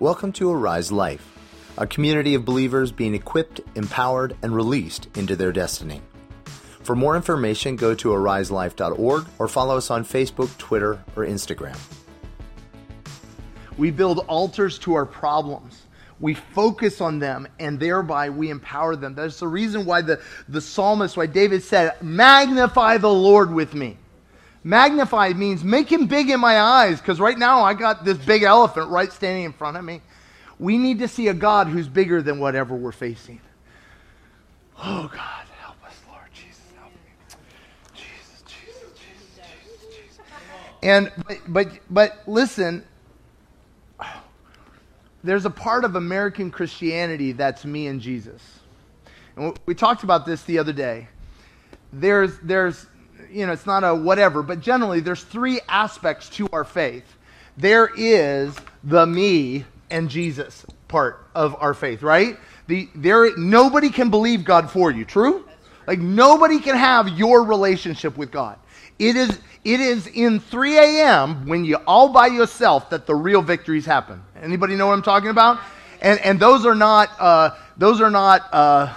Welcome to Arise Life, a community of believers being equipped, empowered, and released into their destiny. For more information, go to ariselife.org or follow us on Facebook, Twitter, or Instagram. We build altars to our problems. We focus on them and thereby we empower them. That's the reason why the, the psalmist, why David said, Magnify the Lord with me. Magnify means make him big in my eyes because right now I got this big elephant right standing in front of me. We need to see a God who's bigger than whatever we're facing. Oh, God, help us, Lord. Jesus, help me. Jesus, Jesus, Jesus, Jesus, Jesus. And, but, but, but listen, there's a part of American Christianity that's me and Jesus. And we talked about this the other day. There's, there's, you know, it's not a whatever, but generally there's three aspects to our faith. There is the me and Jesus part of our faith, right? The, there, nobody can believe God for you, true? Like nobody can have your relationship with God. It is, it is in 3 a.m. when you all by yourself that the real victories happen. Anybody know what I'm talking about? And, and those are not, uh, those are not, uh,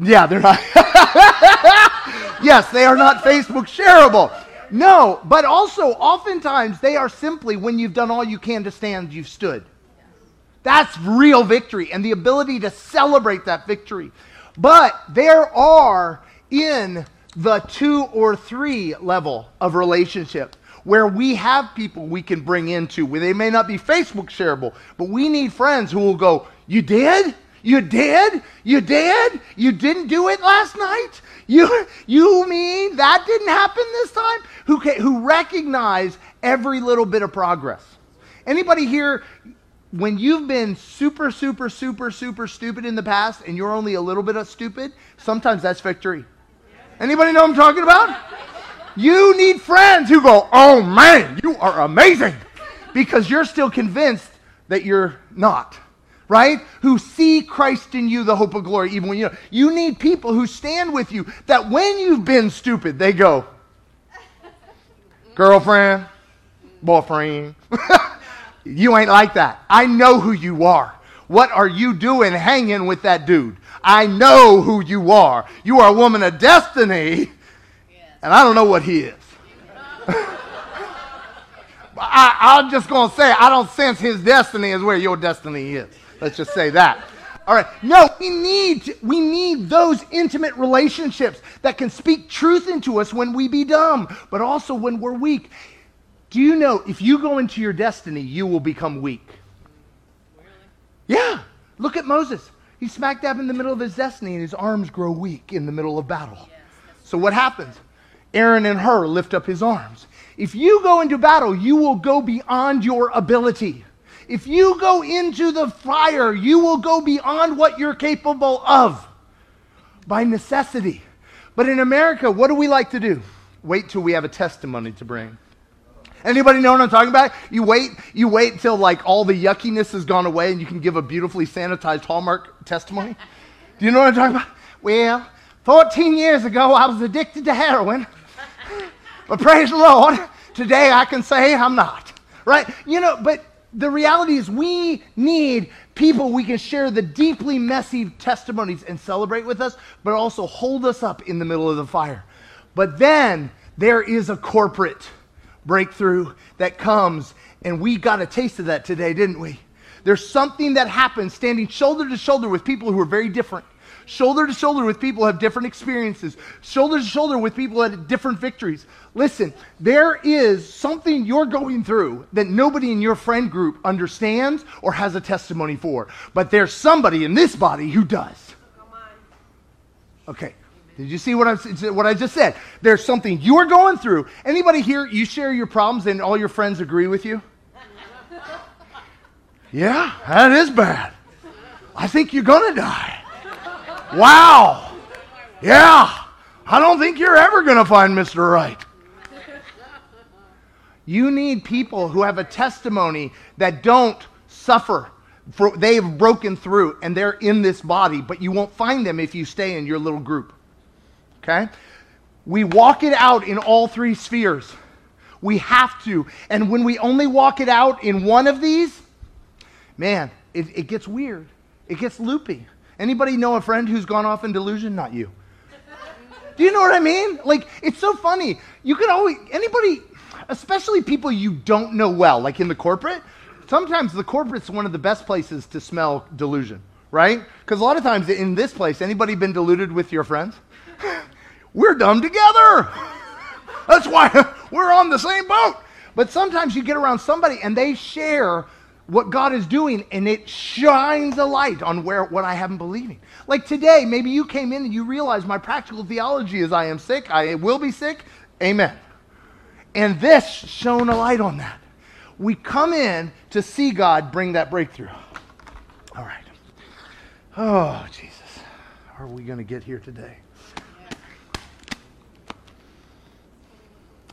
yeah, they're not. yes, they are not Facebook shareable. No, but also oftentimes they are simply when you've done all you can to stand, you've stood. That's real victory and the ability to celebrate that victory. But there are in the two or three level of relationship where we have people we can bring into where they may not be Facebook shareable, but we need friends who will go, You did? You did? You did? You didn't do it last night? You, you mean that didn't happen this time? Who, who recognize every little bit of progress. Anybody here, when you've been super, super, super, super stupid in the past and you're only a little bit of stupid, sometimes that's victory. Anybody know what I'm talking about? You need friends who go, oh man, you are amazing. Because you're still convinced that you're not right? Who see Christ in you, the hope of glory, even when you know. You need people who stand with you that when you've been stupid, they go, girlfriend, boyfriend. you ain't like that. I know who you are. What are you doing hanging with that dude? I know who you are. You are a woman of destiny, and I don't know what he is. I, am just going to say, I don't sense his destiny is where your destiny is. Let's just say that. All right. No, we need we need those intimate relationships that can speak truth into us when we be dumb, but also when we're weak. Do you know if you go into your destiny, you will become weak? Really? Yeah. Look at Moses. He's smack dab in the middle of his destiny, and his arms grow weak in the middle of battle. Yes, so what happens? Aaron and Hur lift up his arms. If you go into battle, you will go beyond your ability. If you go into the fire, you will go beyond what you're capable of by necessity. But in America, what do we like to do? Wait till we have a testimony to bring. Anybody know what I'm talking about? You wait, you wait till like all the yuckiness has gone away and you can give a beautifully sanitized Hallmark testimony. Do you know what I'm talking about? Well, 14 years ago I was addicted to heroin. But praise the Lord, today I can say I'm not. Right? You know, but the reality is we need people we can share the deeply messy testimonies and celebrate with us, but also hold us up in the middle of the fire. But then there is a corporate breakthrough that comes, and we got a taste of that today, didn't we? There's something that happens standing shoulder to shoulder with people who are very different shoulder to shoulder with people who have different experiences, shoulder to shoulder with people who have different victories. Listen, there is something you're going through that nobody in your friend group understands or has a testimony for, but there's somebody in this body who does. Okay. Did you see what I, what I just said? There's something you're going through. Anybody here, you share your problems and all your friends agree with you? Yeah, that is bad. I think you're going to die. Wow. Yeah. I don't think you're ever going to find Mr. Right. You need people who have a testimony that don't suffer. For, they've broken through and they're in this body, but you won't find them if you stay in your little group. Okay? We walk it out in all three spheres. We have to. And when we only walk it out in one of these, man, it, it gets weird. It gets loopy. Anybody know a friend who's gone off in delusion? Not you. Do you know what I mean? Like, it's so funny. You can always, anybody, especially people you don't know well, like in the corporate, sometimes the corporate's one of the best places to smell delusion, right? Because a lot of times in this place, anybody been deluded with your friends? We're dumb together. That's why we're on the same boat. But sometimes you get around somebody and they share what God is doing and it shines a light on where what I haven't believing. Like today, maybe you came in and you realize my practical theology is I am sick, I will be sick. Amen. And this shone a light on that. We come in to see God bring that breakthrough. All right. Oh, Jesus. How are we going to get here today?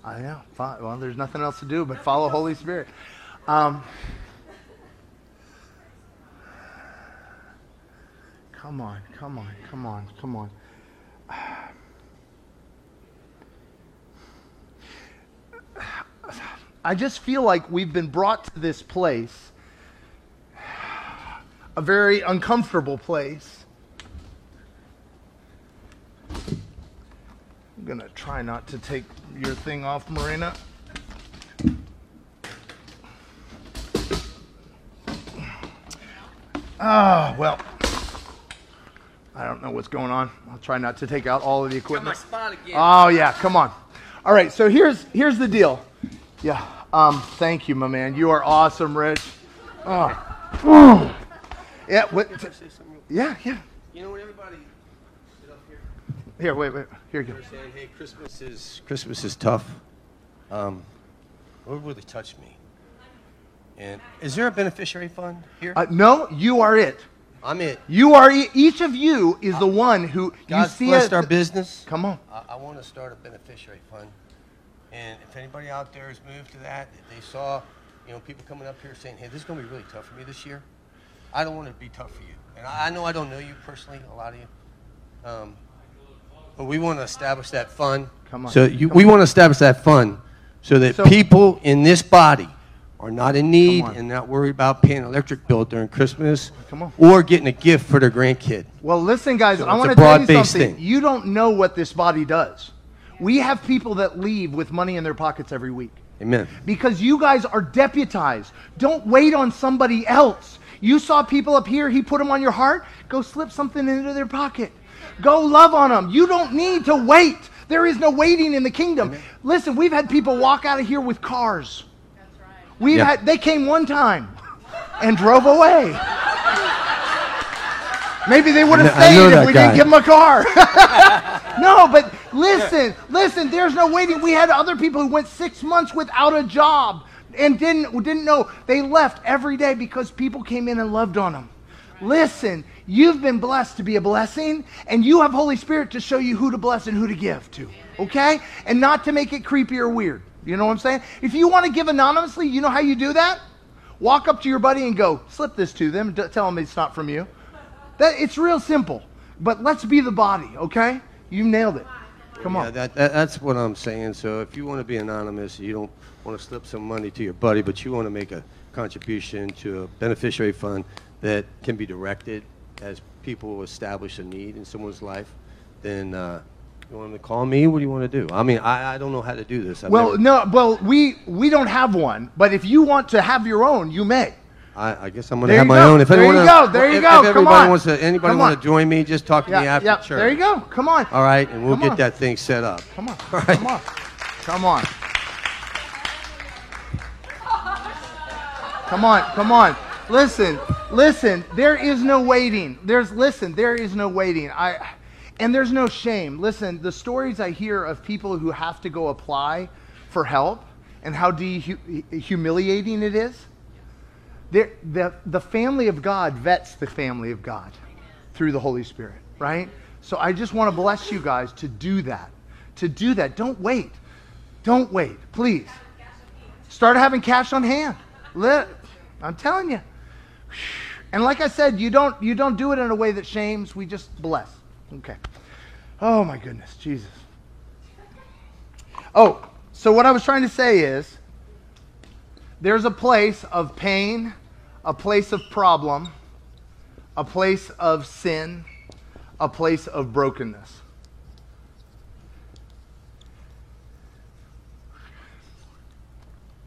I know. Well, there's nothing else to do but follow Holy Spirit. Um, Come on, come on, come on, come on. I just feel like we've been brought to this place, a very uncomfortable place. I'm going to try not to take your thing off, Marina. Ah, well. I don't know what's going on. I'll try not to take out all of the equipment. Got my spot again. Oh yeah, come on. All right, so here's here's the deal. Yeah. Um, thank you, my man. You are awesome, Rich. Oh. Yeah. What? Can I say something real- Yeah, yeah. You know what everybody here, Here, wait, wait. Here you go. saying, "Hey, Christmas is Christmas is tough." Um, Lord really touched me. And is there a beneficiary fund here? Uh, no, you are it. I'm it. You are e- each of you is the one who God's you see blessed it. our business. Come on. I, I want to start a beneficiary fund. And if anybody out there has moved to that, if they saw, you know, people coming up here saying, hey, this is going to be really tough for me this year, I don't want it to be tough for you. And I, I know I don't know you personally, a lot of you. Um, but we want to establish that fund. Come on. So you, Come we want to establish that fund so that So- people in this body are not in need and not worried about paying an electric bill during Christmas Come on. or getting a gift for their grandkid. Well, listen, guys, So I it's want a to tell you broad-based something. thing. You don't know what this body does. We have people that leave with money in their pockets every week. Amen. because you guys are deputized. Don't wait on somebody else. You saw people up here, he put them on your heart. Go slip something into their pocket. Go love on them. You don't need to wait. There is no waiting in the kingdom. Listen, we've had people walk out of here with cars. We've Yeah. had they came one time and drove away. Maybe they would have stayed if we guy. didn't give them a car. no, but listen, listen, there's no waiting. We had other people who went six months without a job and didn't, didn't know. They left every day because people came in and loved on them. Listen, you've been blessed to be a blessing, and you have Holy Spirit to show you who to bless and who to give to, okay? And not to make it creepy or weird. You know what I'm saying? If you want to give anonymously, you know how you do that? Walk up to your buddy and go, slip this to them, tell them it's not from you. That, it's real simple. But let's be the body, okay? You nailed it. Come Yeah, on. that, that, that's what I'm saying. So if you want to be anonymous, you don't want to slip some money to your buddy, but you want to make a contribution to a beneficiary fund that can be directed as people establish a need in someone's life, then uh, you want them to call me. What do you want to do? I mean, I, I don't know how to do this. I've Well, never- no, well, we we don't have one, but if you want to have your own, you may. I, I guess I'm going to have my go. own. If There you go. There you if, go. If Come everybody on. wants to, anybody Come want to join me, just talk to me Yeah, after yeah. church. There you go. Come on. All right, and we'll Come get on. that thing set up. Come on. All right. Come on. Come on. Come on. Come on. Listen. Listen. There is no waiting. There's listen. There is no waiting. I and there's no shame. Listen. The stories I hear of people who have to go apply for help and how humiliating it is. The, the family of God vets the family of God through the Holy Spirit, right? So I just want to bless you guys to do that. To do that. Don't wait. Don't wait, please. Start having cash on hand. I'm telling you. And like I said, you don't you don't do it in a way that shames. We just bless. Okay. Oh my goodness, Jesus. Oh, so what I was trying to say is there's a place of pain, a place of problem, a place of sin, a place of brokenness.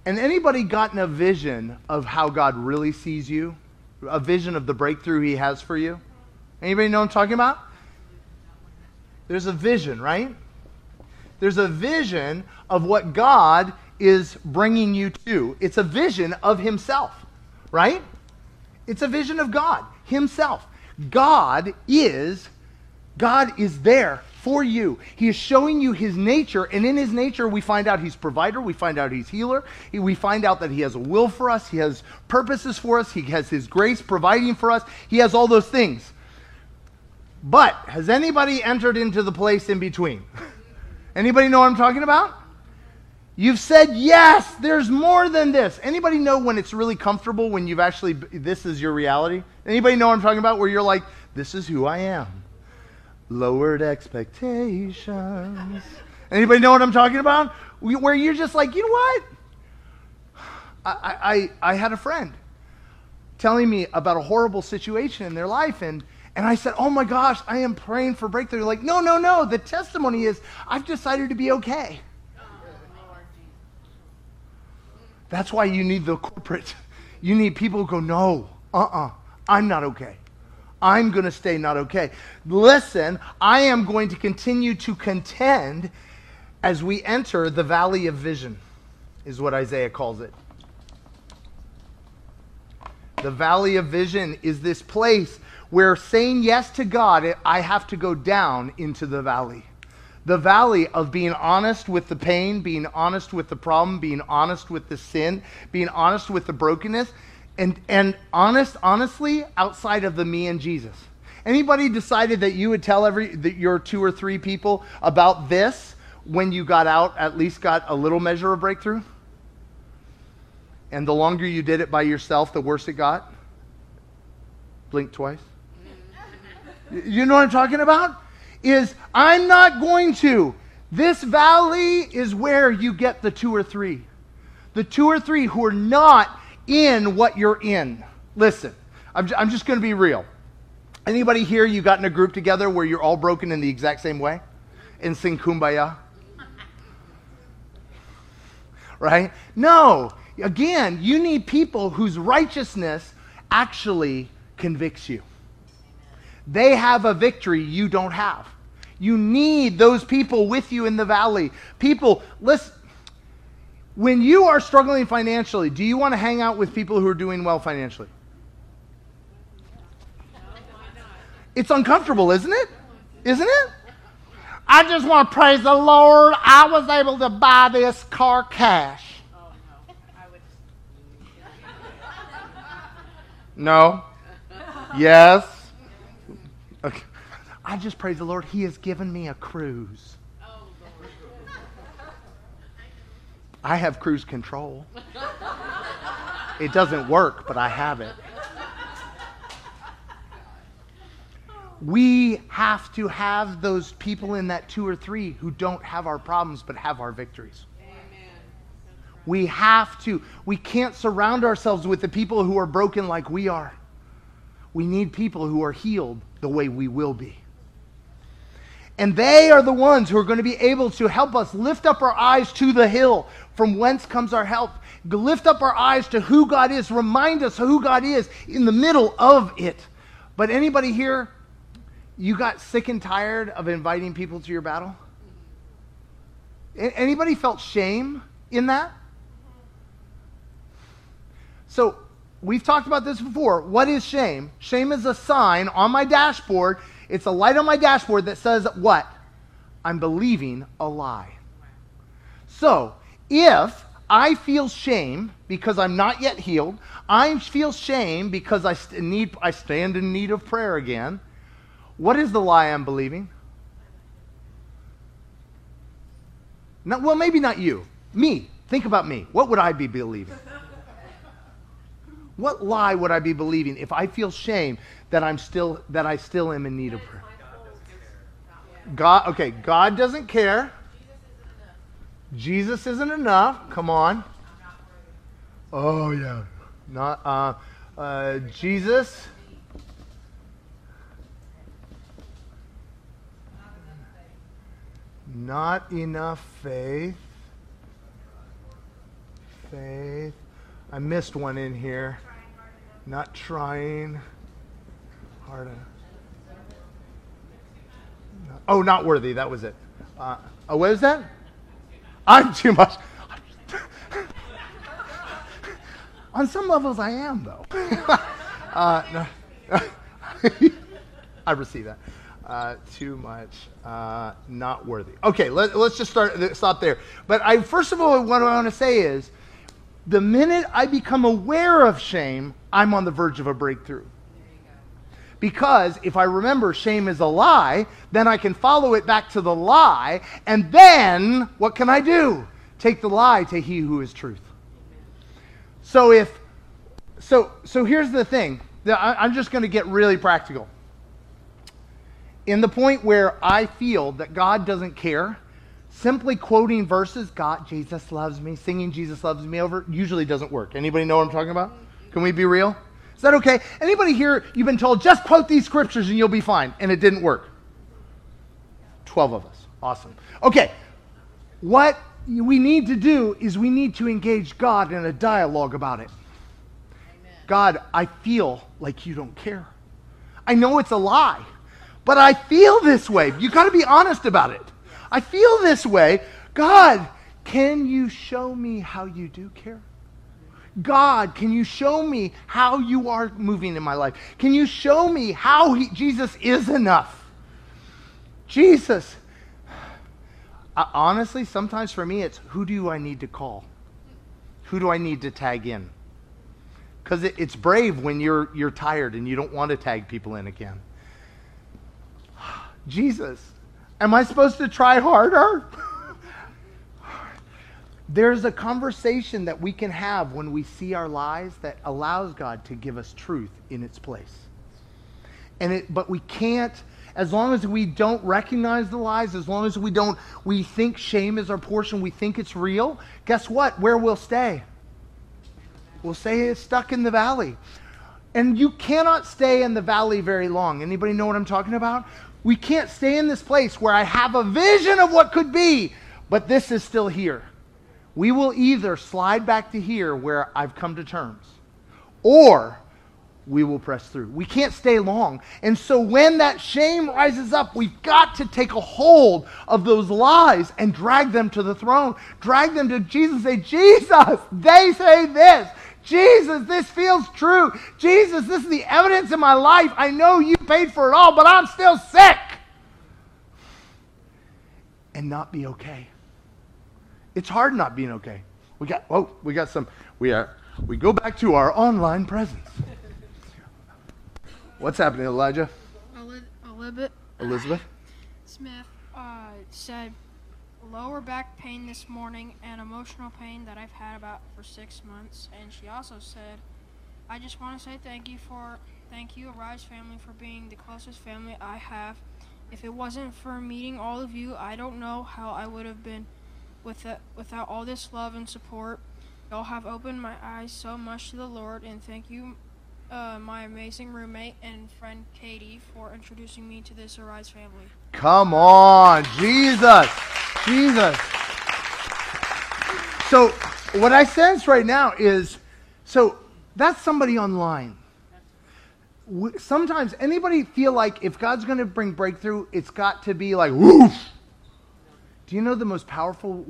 And anybody gotten a vision of how God really sees you? A vision of the breakthrough he has for you? Anybody know what I'm talking about? There's a vision, right? There's a vision of what God is bringing you to. It's a vision of himself, right? It's a vision of God himself. God is God is there for you. He is showing you his nature, and in his nature, we find out he's provider, we find out he's healer, we find out that he has a will for us, he has purposes for us, he has his grace providing for us, he has all those things. But has anybody entered into the place in between? anybody know what I'm talking about? You've said yes, there's more than this. Anybody know when it's really comfortable when you've actually this is your reality? Anybody know what I'm talking about where you're like this is who I am? lowered expectations. Anybody know what I'm talking about? Where you're just like, you know what? I, I, I had a friend telling me about a horrible situation in their life, and, and I said, Oh my gosh, I am praying for breakthrough. They're like, no, no, no. The testimony is, I've decided to be okay. That's why you need the corporate. You need people who go, No, uh uh-uh, uh, i am not okay. I'm going to stay not okay. Listen, I am going to continue to contend as we enter the valley of vision, is what Isaiah calls it. The valley of vision is this place where saying yes to God, I have to go down into the valley. The valley of being honest with the pain, being honest with the problem, being honest with the sin, being honest with the brokenness, and, and honest, honestly, outside of the me and Jesus. Anybody decided that you would tell every that your two or three people about this when you got out, at least got a little measure of breakthrough? And the longer you did it by yourself, the worse it got? Blink twice. You know what I'm talking about? Is I'm not going to. This valley is where you get the two or three. The two or three who are not in what you're in. Listen, I'm, I'm just going to be real. Anybody here, you got in a group together where you're all broken in the exact same way and sing kumbaya? Right? No. Again, you need people whose righteousness actually convicts you. They have a victory you don't have. You need those people with you in the valley. People, listen, when you are struggling financially, do you want to hang out with people who are doing well financially? It's uncomfortable, isn't it? Isn't it? I just want to praise the Lord. I was able to buy this car cash. No? Yes? Okay. I just praise the Lord. He has given me a cruise. Oh, I have cruise control. It doesn't work, but I have it. We have to have those people in that two or three who don't have our problems but have our victories. We have to. We can't surround ourselves with the people who are broken like we are. We need people who are healed the way we will be. And they are the ones who are going to be able to help us lift up our eyes to the hill from whence comes our help. Lift up our eyes to who God is. Remind us who God is in the middle of it. But anybody here, you got sick and tired of inviting people to your battle? Anybody felt shame in that? So, we've talked about this before. What is shame? Shame is a sign on my dashboard it's a light on my dashboard that says what? I'm believing a lie. So, if I feel shame because I'm not yet healed, I feel shame because I, st- need, I stand in need of prayer again, what is the lie I'm believing? Well, maybe not you. Me. Think about me. What would I be believing? What lie would I be believing if I feel shame that I'm still that I still am in need of prayer. God okay, God doesn't care. Jesus isn't enough. Jesus isn't enough. Come on. Oh yeah. Not uh Uh, Jesus. Not enough faith. Faith. I missed one in here. Not trying hard enough. Oh, not worthy. That was it. Uh, oh, what is that? I'm too much. On some levels, I am, though. uh. I receive that. Uh, too much, uh, not worthy. Okay, let, us just start stop there. But I first of all, what I want to say is, the minute I become aware of shame, I'm on the verge of a breakthrough. Because if I remember shame is a lie, then I can follow it back to the lie, and then what can I do? Take the lie to he who is truth. So if so so here's the thing. I'm just going to get really practical in the point where I feel that God doesn't care, simply quoting verses, God, Jesus loves me, singing Jesus loves me over, usually doesn't work. Anybody know what I'm talking about? Can we be real? Is that okay? Anybody here, you've been told, just quote these scriptures and you'll be fine, and it didn't work? 12 of us. Awesome. Okay. What we need to do is we need to engage God in a dialogue about it. Amen. God, I feel like you don't care. I know it's a lie. But I feel this way. You got to be honest about it. I feel this way. God, can you show me how you do care? God, can you show me how you are moving in my life? Can you show me how he, Jesus is enough? Jesus. Uh, honestly, sometimes for me, it's who do I need to call? Who do I need to tag in? Because it, it's brave when you're, you're tired and you don't want to tag people in again. Jesus, am I supposed to try harder? There's a conversation that we can have when we see our lies that allows God to give us truth in its place. And it, but we can't, as long as we don't recognize the lies, as long as we don't, we think shame is our portion, we think it's real, guess what? Where we'll stay? We'll stay stuck in the valley. And you cannot stay in the valley very long. Anybody know what I'm talking about? We can't stay in this place where I have a vision of what could be, but this is still here. We will either slide back to here where I've come to terms, or we will press through. We can't stay long. And so when that shame rises up, we've got to take a hold of those lies and drag them to the throne. Drag them to Jesus say, Jesus, they say this. Jesus, this feels true. Jesus, this is the evidence in my life. I know you paid for it all, but I'm still sick. And not be okay. It's hard not being okay. We got oh, we got some we are we go back to our online presence. What's happening, Elijah? Elizabeth. Elizabeth. Smith uh, said lower back pain this morning and emotional pain that I've had about for six months. And she also said, I just want to say thank you for thank you, Arise family, for being the closest family I have. If it wasn't for meeting all of you, I don't know how I would have been with it, without all this love and support. Y'all have opened my eyes so much to the Lord, and thank you, uh, my amazing roommate and friend Katie, for introducing me to this Arise family. Come on, Jesus. Jesus. So, what I sense right now is so that's somebody online. Sometimes anybody feel like if God's going to bring breakthrough, it's got to be like woof. Do you know the most powerful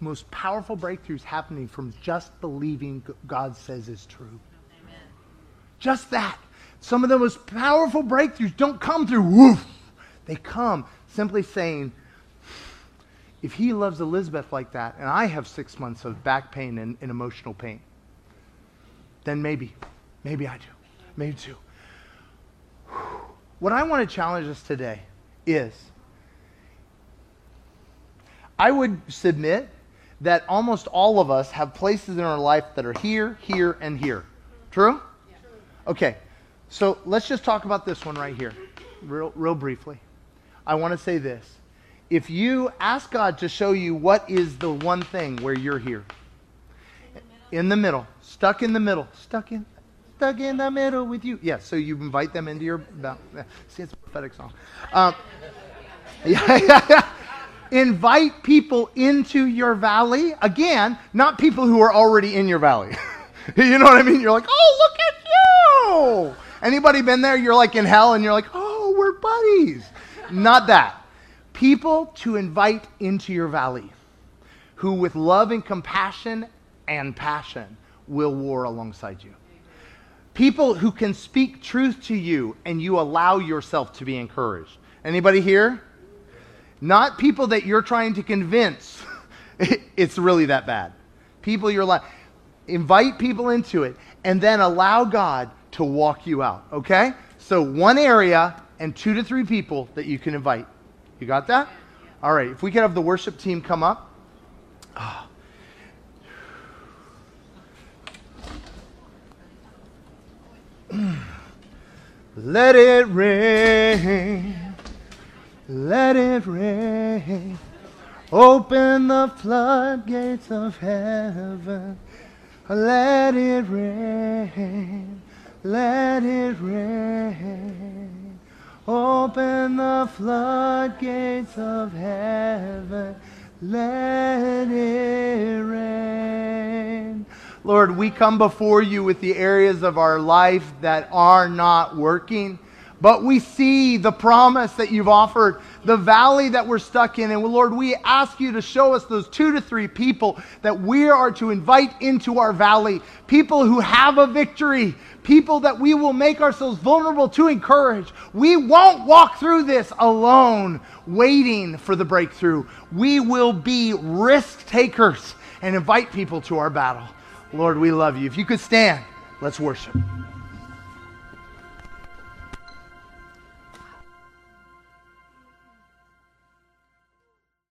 most powerful breakthroughs happening from just believing God says is true? Amen. Just that. Some of the most powerful breakthroughs don't come through woof. They come simply saying, if he loves Elizabeth like that, and I have six months of back pain and, and emotional pain, then maybe, maybe I do. Maybe too. What I want to challenge us today is I would submit that almost all of us have places in our life that are here, here, and here. True? Okay. So let's just talk about this one right here, real, real briefly. I want to say this if you ask God to show you what is the one thing where you're here, in the middle, stuck in the middle, stuck in, stuck in the middle with you. Yes, so you invite them into your. See, it's a prophetic song. Um, yeah, yeah, yeah. Invite people into your valley. Again, not people who are already in your valley. you know what I mean? You're like, oh, look at you. Anybody been there? You're like in hell and you're like, oh, we're buddies. Not that. People to invite into your valley who, with love and compassion and passion, will war alongside you. People who can speak truth to you and you allow yourself to be encouraged. Anybody here? Not people that you're trying to convince it's really that bad. People you're like, invite people into it and then allow God to walk you out, okay? So one area and two to three people that you can invite. You got that? All right, if we could have the worship team come up. Oh. Let it rain. Let it rain. Open the floodgates of heaven. Let it rain. Let it rain. Open the floodgates of heaven. Let it rain. Lord, we come before you with the areas of our life that are not working, but we see the promise that you've offered, the valley that we're stuck in. And Lord, we ask you to show us those two to three people that we are to invite into our valley, people who have a victory, people that we will make ourselves vulnerable to encourage. We won't walk through this alone, waiting for the breakthrough. We will be risk takers and invite people to our battle. Lord, we love you. If you could stand, let's worship.